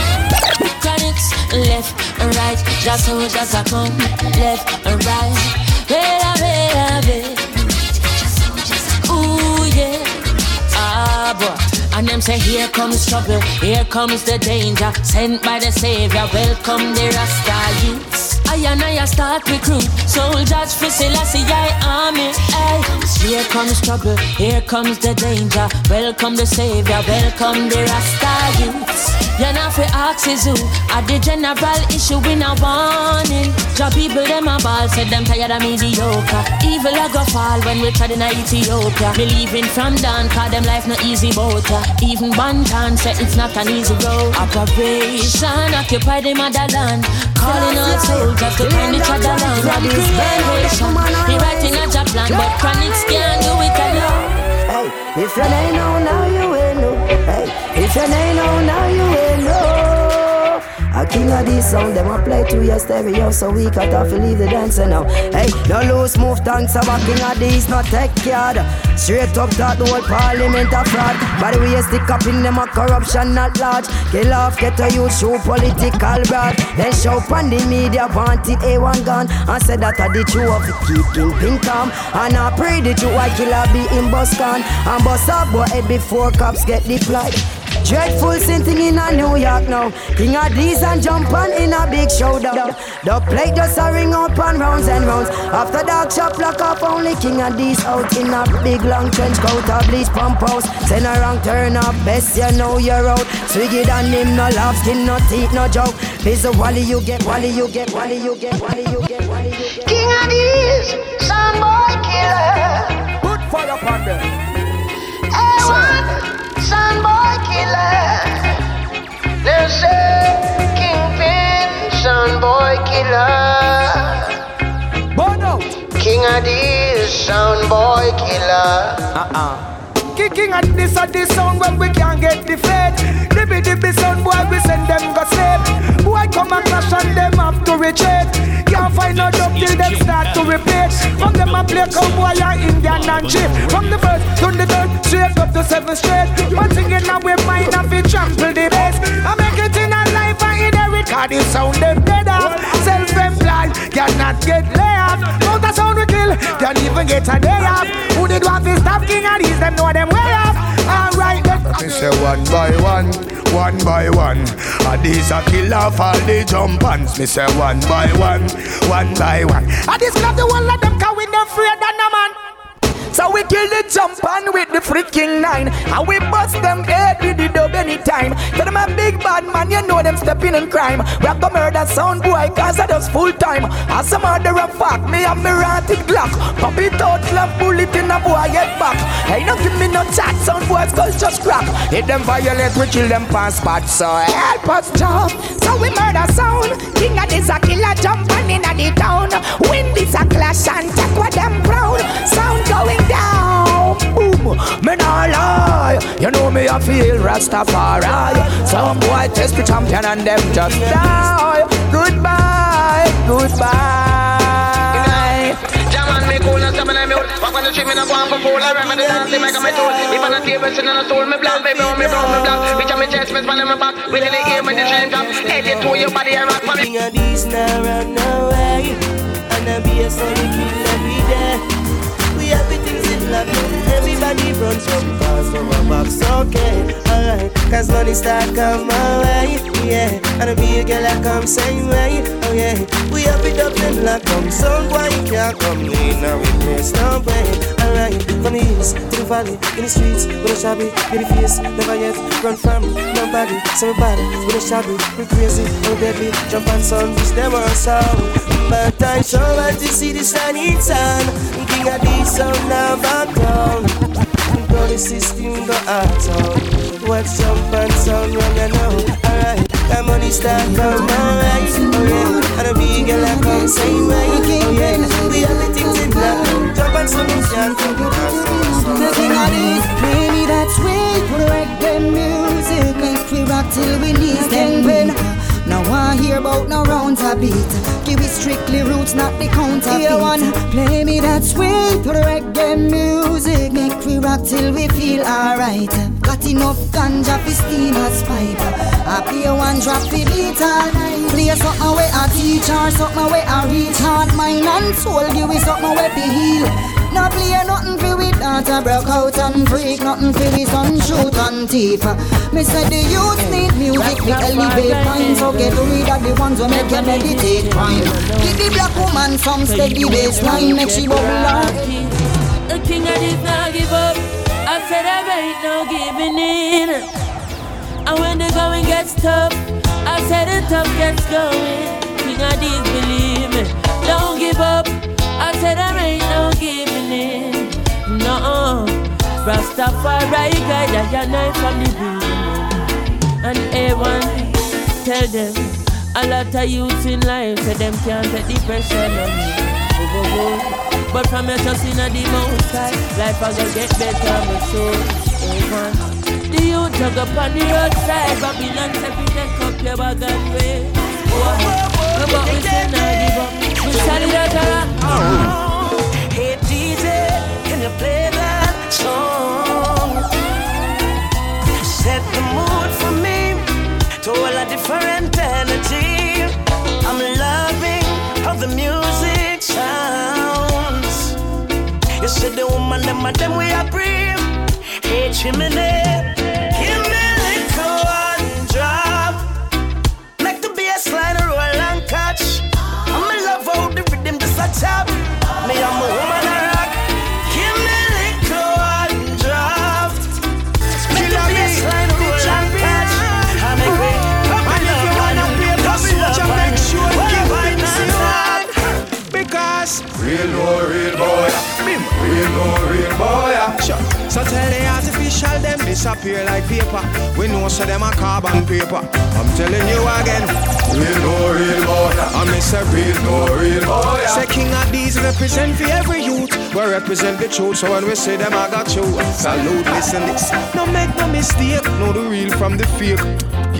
Chronixx, left and right, just so just a come, left and right. Bella, bella, bella. Ooh, yeah. Ah, boy. And them say, here comes trouble, here comes the danger. Sent by the Savior, welcome the Rasta youths. I and I start recruit soldiers for Selassie I army. Ay. Here comes trouble, here comes the danger. Welcome the Savior, welcome the Rasta youths. You're not for axes who at the general issue in a warning. Job people them a ball, said them tired of mediocre. Evil a go fall when we tried in Ethiopia. Believing from down, cause them life no easy boat. Even Banton said it's not an easy road. Operation occupy the motherland. Calling out soldiers to find each other. What is generation? He writing a job plan, but Chronixx can't do it alone. Hey, if you ain't know now, you ain't know. Hey, if you ain't know now, you ain't. King Addies sound, them a play to your stereo, so we cut off leave the dancer now. Hey, no loose move dance, a King Addies, not tech yard. Straight up that whole parliament a fraud. By the way, stick up in them a corruption not large. Kill off, get a youth show political broad. Then show on the media, wanted eh, A1 gun. And said that I the true of the keep kingpin calm. And I pray the true I killer be in Boscan. And bust up boy before cops get deployed. Dreadful sin thing in a New York now. King Addies and jump on in a big showdown. The plate just a ring up and rounds and rounds. After dark shop lock up only King Addies out in a big long trench coat a bleach pump house. Send a wrong turn up, best you know you're out. Swiggy than him, no love, skin, no teeth, no joke. A wally you get, wally you get, wally you get, wally you get, wally you get. King Addies, some boy killer. Good fire upon them. A1, son killer. They say Kingpin, son boy killer. Bono. King Addies, son boy killer. Uh-uh. Kicking at this at this sound when we can't get the fed. Dibby dibby sound boy, we send them go slave. Boy come and clash and them have to retreat. Can't find no job till them start to repeat. From them a play cowboy and Indian and chip. From the first to the third, straight up to seven straight. One thing in our mind and we trample the base. I make it in a life and in every car the sound them dead off. Self not get layoff. Out of sound we kill, can't even get a day off. Who did want to stop King Addies? Them know them way off. Alright, let's Me say one by one, one by one. And these a kill off all the jump ons. Me say one by one, one by one. I this club the one of them can we no afraid than a man. So we kill the jump on with the freaking nine. And we bust them head with the dub anytime. Tell them a big bad man, you know them stepping in crime. Rap the murder sound boy, cause I does full time. As a murderer fuck, me and me ratted Glock. Pop it out, love bullet in a boy head back. Hey, no give me no chat, sound boy, skull just crack. Hit them violate, we kill them past spot So help us jump So we murder sound. King of this a killer jump on in the town. Win this a clash and take what them proud. Sound going down. Boom, me nah lie. You know me, I feel Rastafari. Some boy test the champion and them just die. Goodbye, goodbye. Jaman me cool and seven me out Walk on the street me no go on for fool I remember the dance they make on my tool If I'm not here sitting oh, on a stool me black Baby on me brown me black Bitch on me chest me span on my back Within the ear me the dream drop Head it to your body and rock for me King Addies now run away And I be a son we kill every day We have love Everybody runs from cars from a box Okay, alright Cause money start come my way Yeah, and I be a girl that come same way Oh yeah, we have it up in lock Come some boy you can't come in Now we place no way. Alright, from the east to the valley In the streets with a shabby the face, never yet run from nobody. So body with a shabby We crazy, oh deadly. Jump on sun, wish them on sound But I sure want to see the shining sun. King Addies sound now back down Go the system go out town Watch jump and sound run you know Alright, that money start come alright Oh yeah, and a big girl I come same way Oh yeah, we have the things in black Jump and sound is young The King Addies, play me that sweet reggae music. Make we rock till we knees then bend. Now I hear about no rounds a beat. Give it strictly roots, not the counterfeit. Here one, play me that sweet reggae music. Make we rock till we feel alright. Got enough ganja for steam as pipe. I play one drop for beat all night. Play something where I teach or something where I reach hard mind and soul. Give me something where to heal. No play nothing for we daughter broke out and freak Nothing for we son shoot and thief Me said the youth need music to elevate mind So get rid of the ones who make you meditate crime Give the black woman some steady baseline Make she bubble up The King Addies now give up. I said I ain't no giving in. And when the going gets tough, I said the tough gets going. King Addies believe me. Don't give up. I said I ain't no giving in. No. Rastafari guide I your knife from the beginning. And everyone tell them a lot of youths in life say them can't take the pressure on me. Oh, oh, oh. But from your trust in the most life I gonna get better, but sure. Everyone, the jug up on the roadside, Babylon we take up your bag and way. Oh, but we say nah give up. We it out a Hey DJ, can you play that song? Set the mood for me to all a different Said the woman, them and them we are brave. Hey chimney, give me drop. The roll and catch. I'm in the rhythm just a tap. So tell the artificial them disappear like paper. We know so them a carbon paper. I'm telling you again. Real boy, real boy. I miss a real boy, real boy. Say King Addies represent for every youth. We represent the truth. So when we say them, I got you. Salute, listen this. No make no mistake. Know the real from the fake.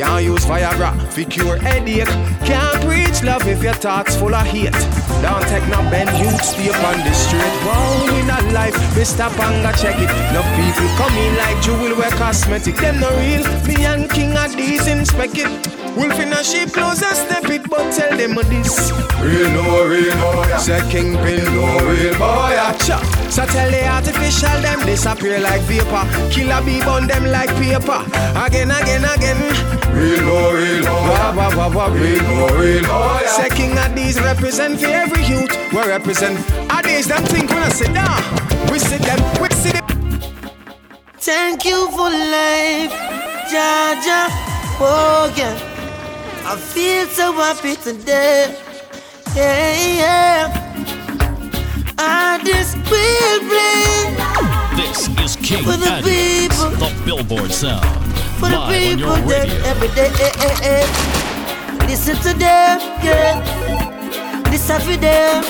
Can't use Viagra for cure headache. Can't preach love if your thoughts full of hate. Don't take no bend, youth stay upon the straight. Wow, in a life, and go check it. No people come in like jewel wear cosmetic. Them no real. Me and King Addies inspect it. Wolf in a sheep clothes and step it, but tell them this. Real no real boy. Say kingpin no real boy. Ah. Cha. So tell the artificial them disappear like vapor. Killer bee burn them like paper. Again, again, again. Real no real boy. Wah, wah, wah, wah, Real no real boy. Say King Addies represent for every youth. We represent. Are these them think when I sit down? We sit them, we sit them. Thank you for life, Jaja. Oh yeah, I feel so happy today. Yeah, yeah. I just will This is King For the Adams, people. the Billboard sound. for the Live on people your that radio. every day. Eh, eh, eh. Listen to them, yeah. Listen for them.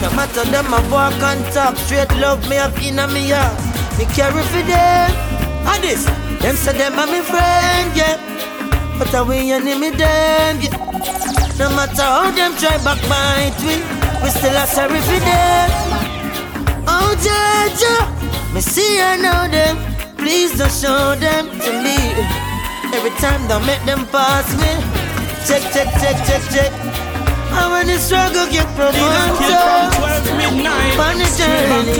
No matter them, I walk and talk straight. Love me up in me heart. Me carry for them. And this, them say them are my friend, yeah. But I we enemy them, yeah. No matter how them try backbite we, we still are sorry for them. Oh, Jaja, me see I know them. Please don't show them to me. Every time don't make them pass me. Check, check, check, check, check. I when the struggle get promoted. On the journey.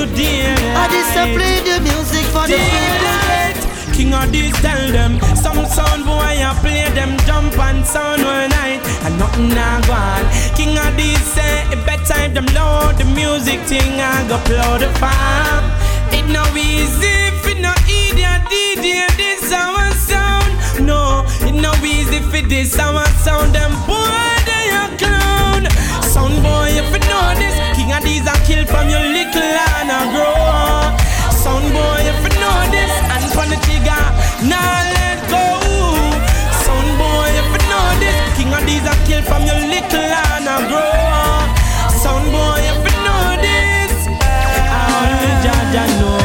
I just play the music for the people. King Addies tell them. Some sound boy I play them jump and sound all night And nothing I go on. King Addies say it better if them load the music thing I go blow the farm. It no easy if it no idiot DJ this our sound. No, it no easy if this our sound. Them boy they a clown. Sound boy if you know this King Addies are killed from your little and a grow now let go. Sound boy if you know this King Addies are killed from your little and a grow Sound boy if you know this Only Jaja know.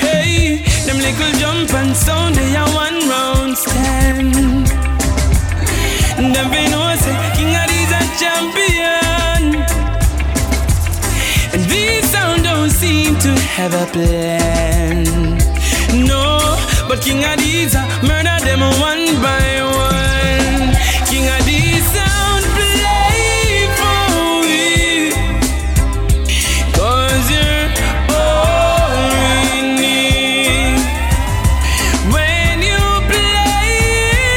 Hey, them little jump and sound they are one round stand. Them be know say King Addies a champion. And these sound don't seem to have a plan but King Addies murder them one by one. King Addies sound play for we Cause you're all we need When you play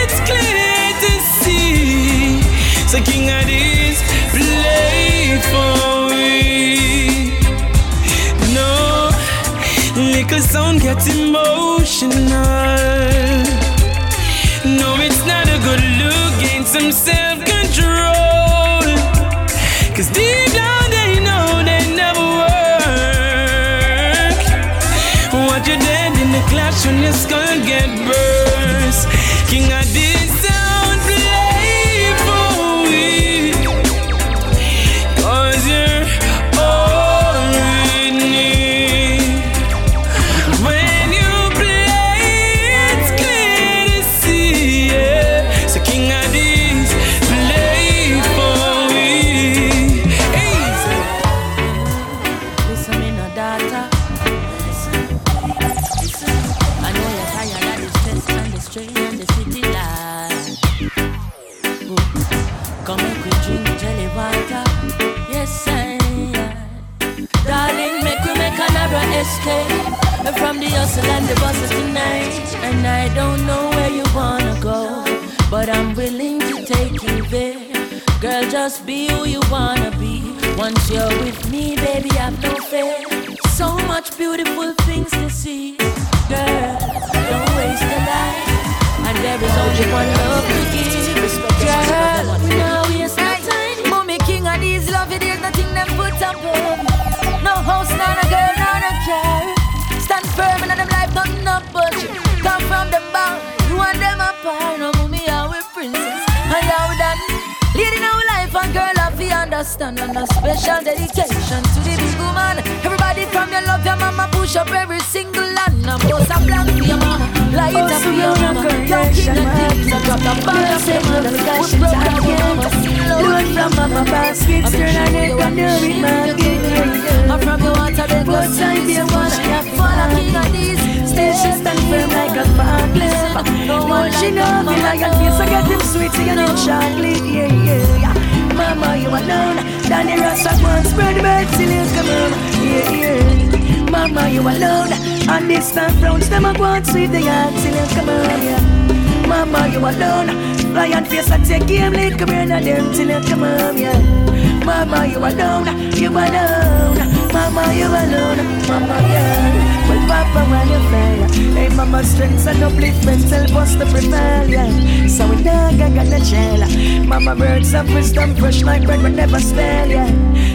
it's clear to see. So King Addies play for we No, little sound gets emotional no, it's not a good look, gain some self control. Cause deep down they know they never work. What you dead in the clash when your skull get burst. King Addies hustle and the bustle tonight. And I don't know where you wanna go, but I'm willing to take you there. Girl, just be who you wanna be. Once you're with me, baby, I've no fear. So much beautiful things to see. Girl, don't waste the life. And there is only one love to give. Girl, now waste no time. Mommy King Addies love it is nothing them put up apart. No mommy, are we princess, and you we done. Leading our life and girl, I feel understand and a special dedication to the big woman. Everybody from your love, your mama push up every single land. And post a plan for your mama, light up for your mama. Young king and thieves, I drop the ball of your mother. We broke down your mama, love. From mama baskets, turn her neck and do it, man. I'm from your water, they go Both sides, side, they they wash wash. your Follow King Addies, still she stand firm like a forklift. No, she know me like a kiss, I get him sweet, so you chocolate, yeah, yeah, yeah. Mama, you alone. Danny Rasta one spread the bird till you come home. Yeah, yeah. Mama, you alone. And this time a go and sweep the yard till you come home. Yeah. Mama, you alone. And face and take lick come here and them till you come home. Yeah. Mama, you alone. You alone. Mama, you alone. Mama, yeah. Well, Papa, when you fail. Hey, Mama, strength and upliftment help us to prevail. Yeah. So we dog, I got the jail. Mama, birds of wisdom fresh like bread, we never stale. Yeah.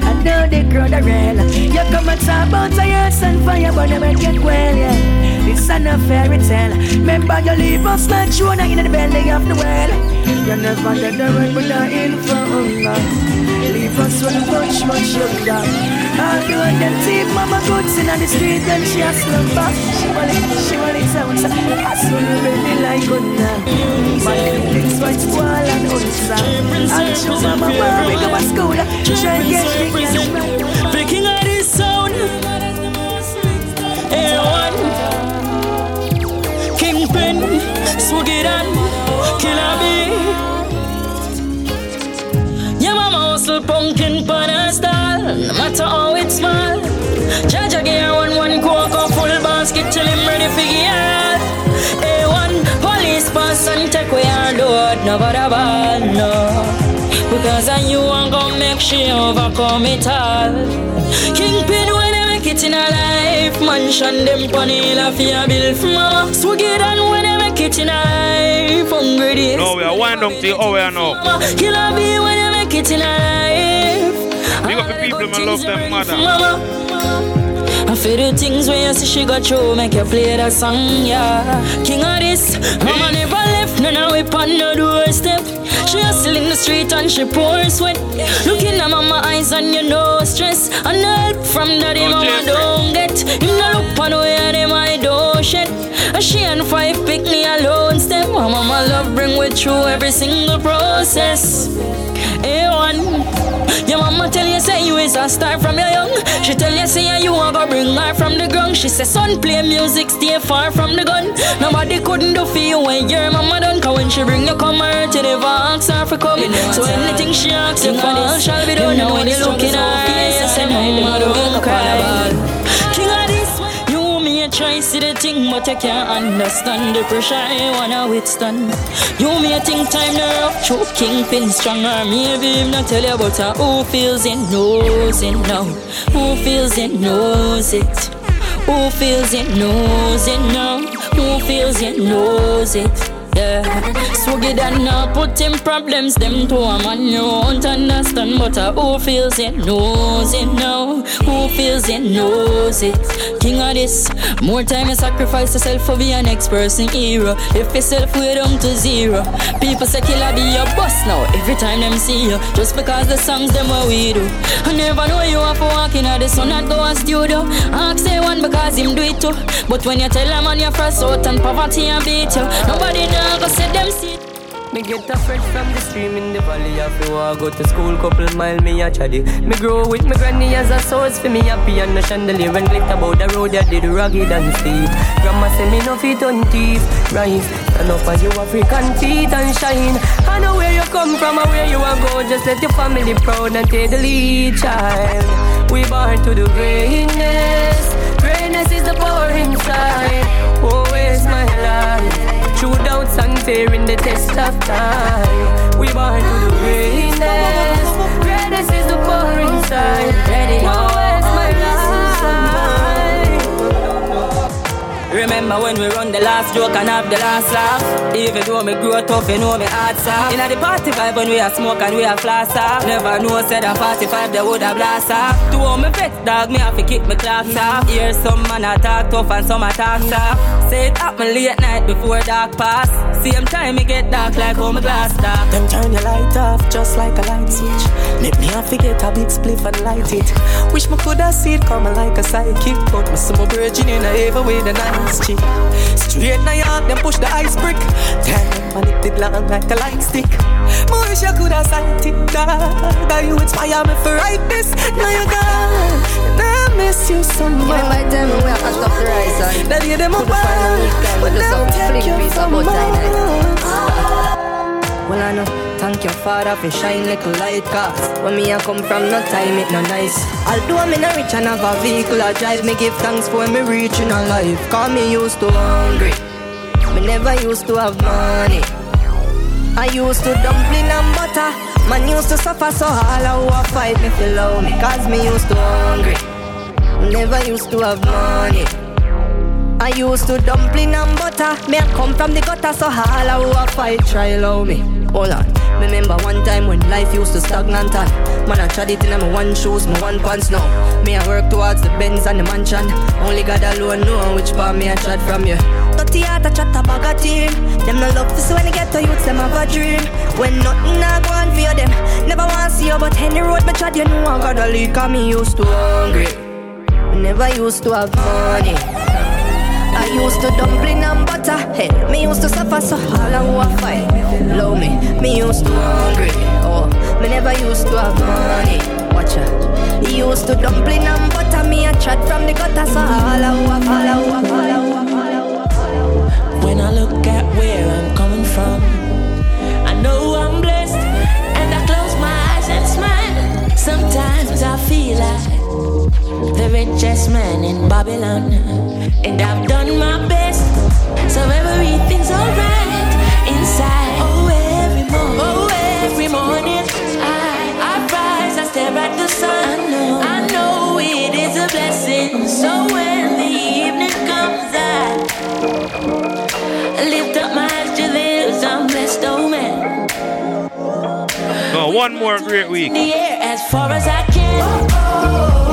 I know they grow the rail. You come and talk about earth and fire, but never get well. Yeah. It's an a fairy tale. Remember, you leave us like Jonah in the belly of the whale. You never get the rain with the info. Leave us with much, much sugar. All doing them teeth, mama goods in the street, then she has back. She want it, she want it sounds. That's when we really like good now. My things white wall and ulcer. And show mama where we go to school. Try and get the girl. Picking out this sound. A1. Kingpin. Swoogidan. Killer Bee. Pumpkin pan a stall. No matter how it's small. Jaja gear one one cocoa full basket till him ready for it. A1 police pass and take away our load. No bother ball, no. Because I you want to make sure overcome it all. Kingpin when I make it in a life. Mansion them pon hill for your bill from mama. Swagger and when I make it in a life. Hungry days. No, we are wind down to oh, the hour now. Killer be when it in a life. Big up the people, man, love them mother. I feel the things when you see she got through, make you play that song, yeah. King Addies, mama never left, no of whip on the doorstep. She hustle in the street and she pour sweat. Looking at mama eyes and you know stress. And help from daddy, mama don't get. You know look on where them I don't shed. And she and five pick me alone step. My mama love bring with through every single process. A1. Your mama tell you say you is a star from your young. She tell you say you want go bring her from the ground. She say son play music, stay far from the gun. Nobody couldn't do for you when your mama done. Cause when she bring you come her, you never ask her for coming. So anything she asks you for shall be done. know when you look in her face, you say mother will cry. You try see the thing, but you can't understand the pressure I wanna withstand. You may think time to rough, choke kingpin stronger. Maybe him not tell you about uh, who feels it, knows it now. Who feels it, knows it. Who feels it, knows it now. Who feels it, knows it. Yeah, swaggy than now put in problems them to a man you won't understand but uh, who feels it knows it now. Who feels it knows it. King Addies more time you sacrifice yourself for an next person hero. If yourself way down to zero. People say killer be your boss now every time them see you. Just because the songs them what we do. I never know you are for walk in the sun and go a studio. Ask say one because him do it too. But when you tell a man you're first out and poverty and beat you. Nobody know go say them see Me get a friend from the stream in the valley. I feel I go to school, couple mile me a chatty. Me grow with me granny as a source for me happy and no chandelier and glitter about the road that did rugged and steep. Grandma say me no fit on thief, rise. Stand up as you African feet and shine. I know where you come from and where you are go. Just let your family proud and take the lead, child. We born to do greatness. Greatness is the power inside. Oh, where's my life? True doubts and fear in the test of time. We born to do greatness. Greatness is the power inside. Ready? Remember when we run the last joke and have the last laugh? Even though me grow tough, you know me hard soft. Inna the party vibe when we a smoke and we a floss off. Never know said a 45 they would a blast off. To all me vex dog, me have to keep my clocks off. Hear some man a talk tough and some a talk soft. Say it happen late night before dark pass. Same time me get dark like how my glass dark Them turn your light off just like a light switch. Make me have to get a big spliff and light it. Wish me coulda see it coming like a sidekick, but me my virgin in a ever with a nice chick. Straight na yard, them push the ice brick. Damn, man, it did long like a light stick. More wish you could have sight it, God. That you inspire me for write this. Now you're gone, and I miss you so much. Give me my time and we have to stop the rise on. Now you them a Couldn't find a week time, but just have to fling piece Thank your father for shine like a light cause When me a come from no time it no nice. Although me no rich and have a vehicle I drive Me give thanks for me reaching a life. Cause me used to hungry Me never used to have money. I used to dumpling and butter. Man used to suffer so all I a fight me feel love me. Cause me used to hungry never used to have money. I used to dumpling and butter. Me I come from the gutter, so I who a fight try love me. Hold on. Remember one time when life used to stagnant and Man I tried it in my one shoes, my one pants. Now Me I work towards the Benz and the mansion. Only God alone know which part me I tried from you. Dirty heart I chat a bag of team. Them no love to see when they get to youth, them have a dream. When nothing I go on for them Never want to see you but any road me tried you know I got a leak Cause me used to hungry. Never used to have money used to dumpling and butter. Hey, me used to suffer so all I want fight. Love me, me used to hungry. Oh, me never used to have money. Watch out. He used to dumpling and butter. Me a chat from the gutter so all I want, all I want. When I look at where I'm coming from, I know I'm blessed, and I close my eyes and smile. Sometimes I feel like the richest man in Babylon, and I've done my best, so everything's alright inside. Oh, every morning, oh, every morning, I, I rise, I stare at the sun. I know, I know it is a blessing. So when the evening comes, I lift up my eyes to this, I'm blessed, oh man. Go, one more great week. As far as I can. You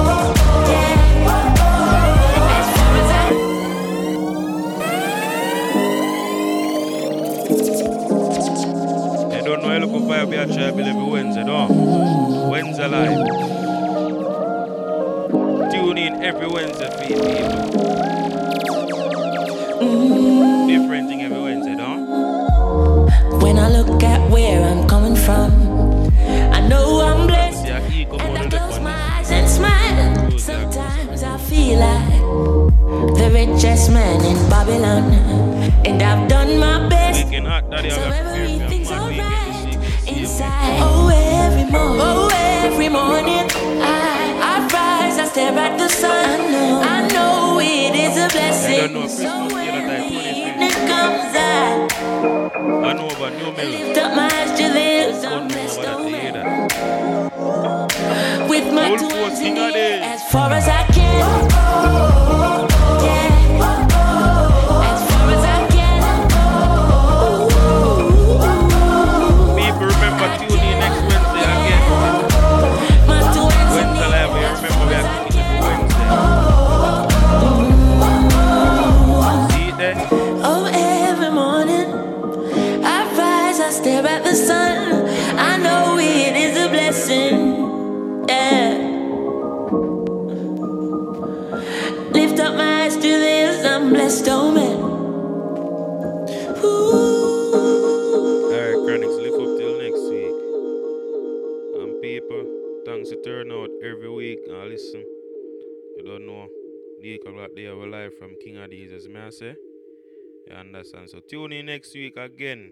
next week again.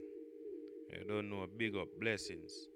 I don't know, big up blessings.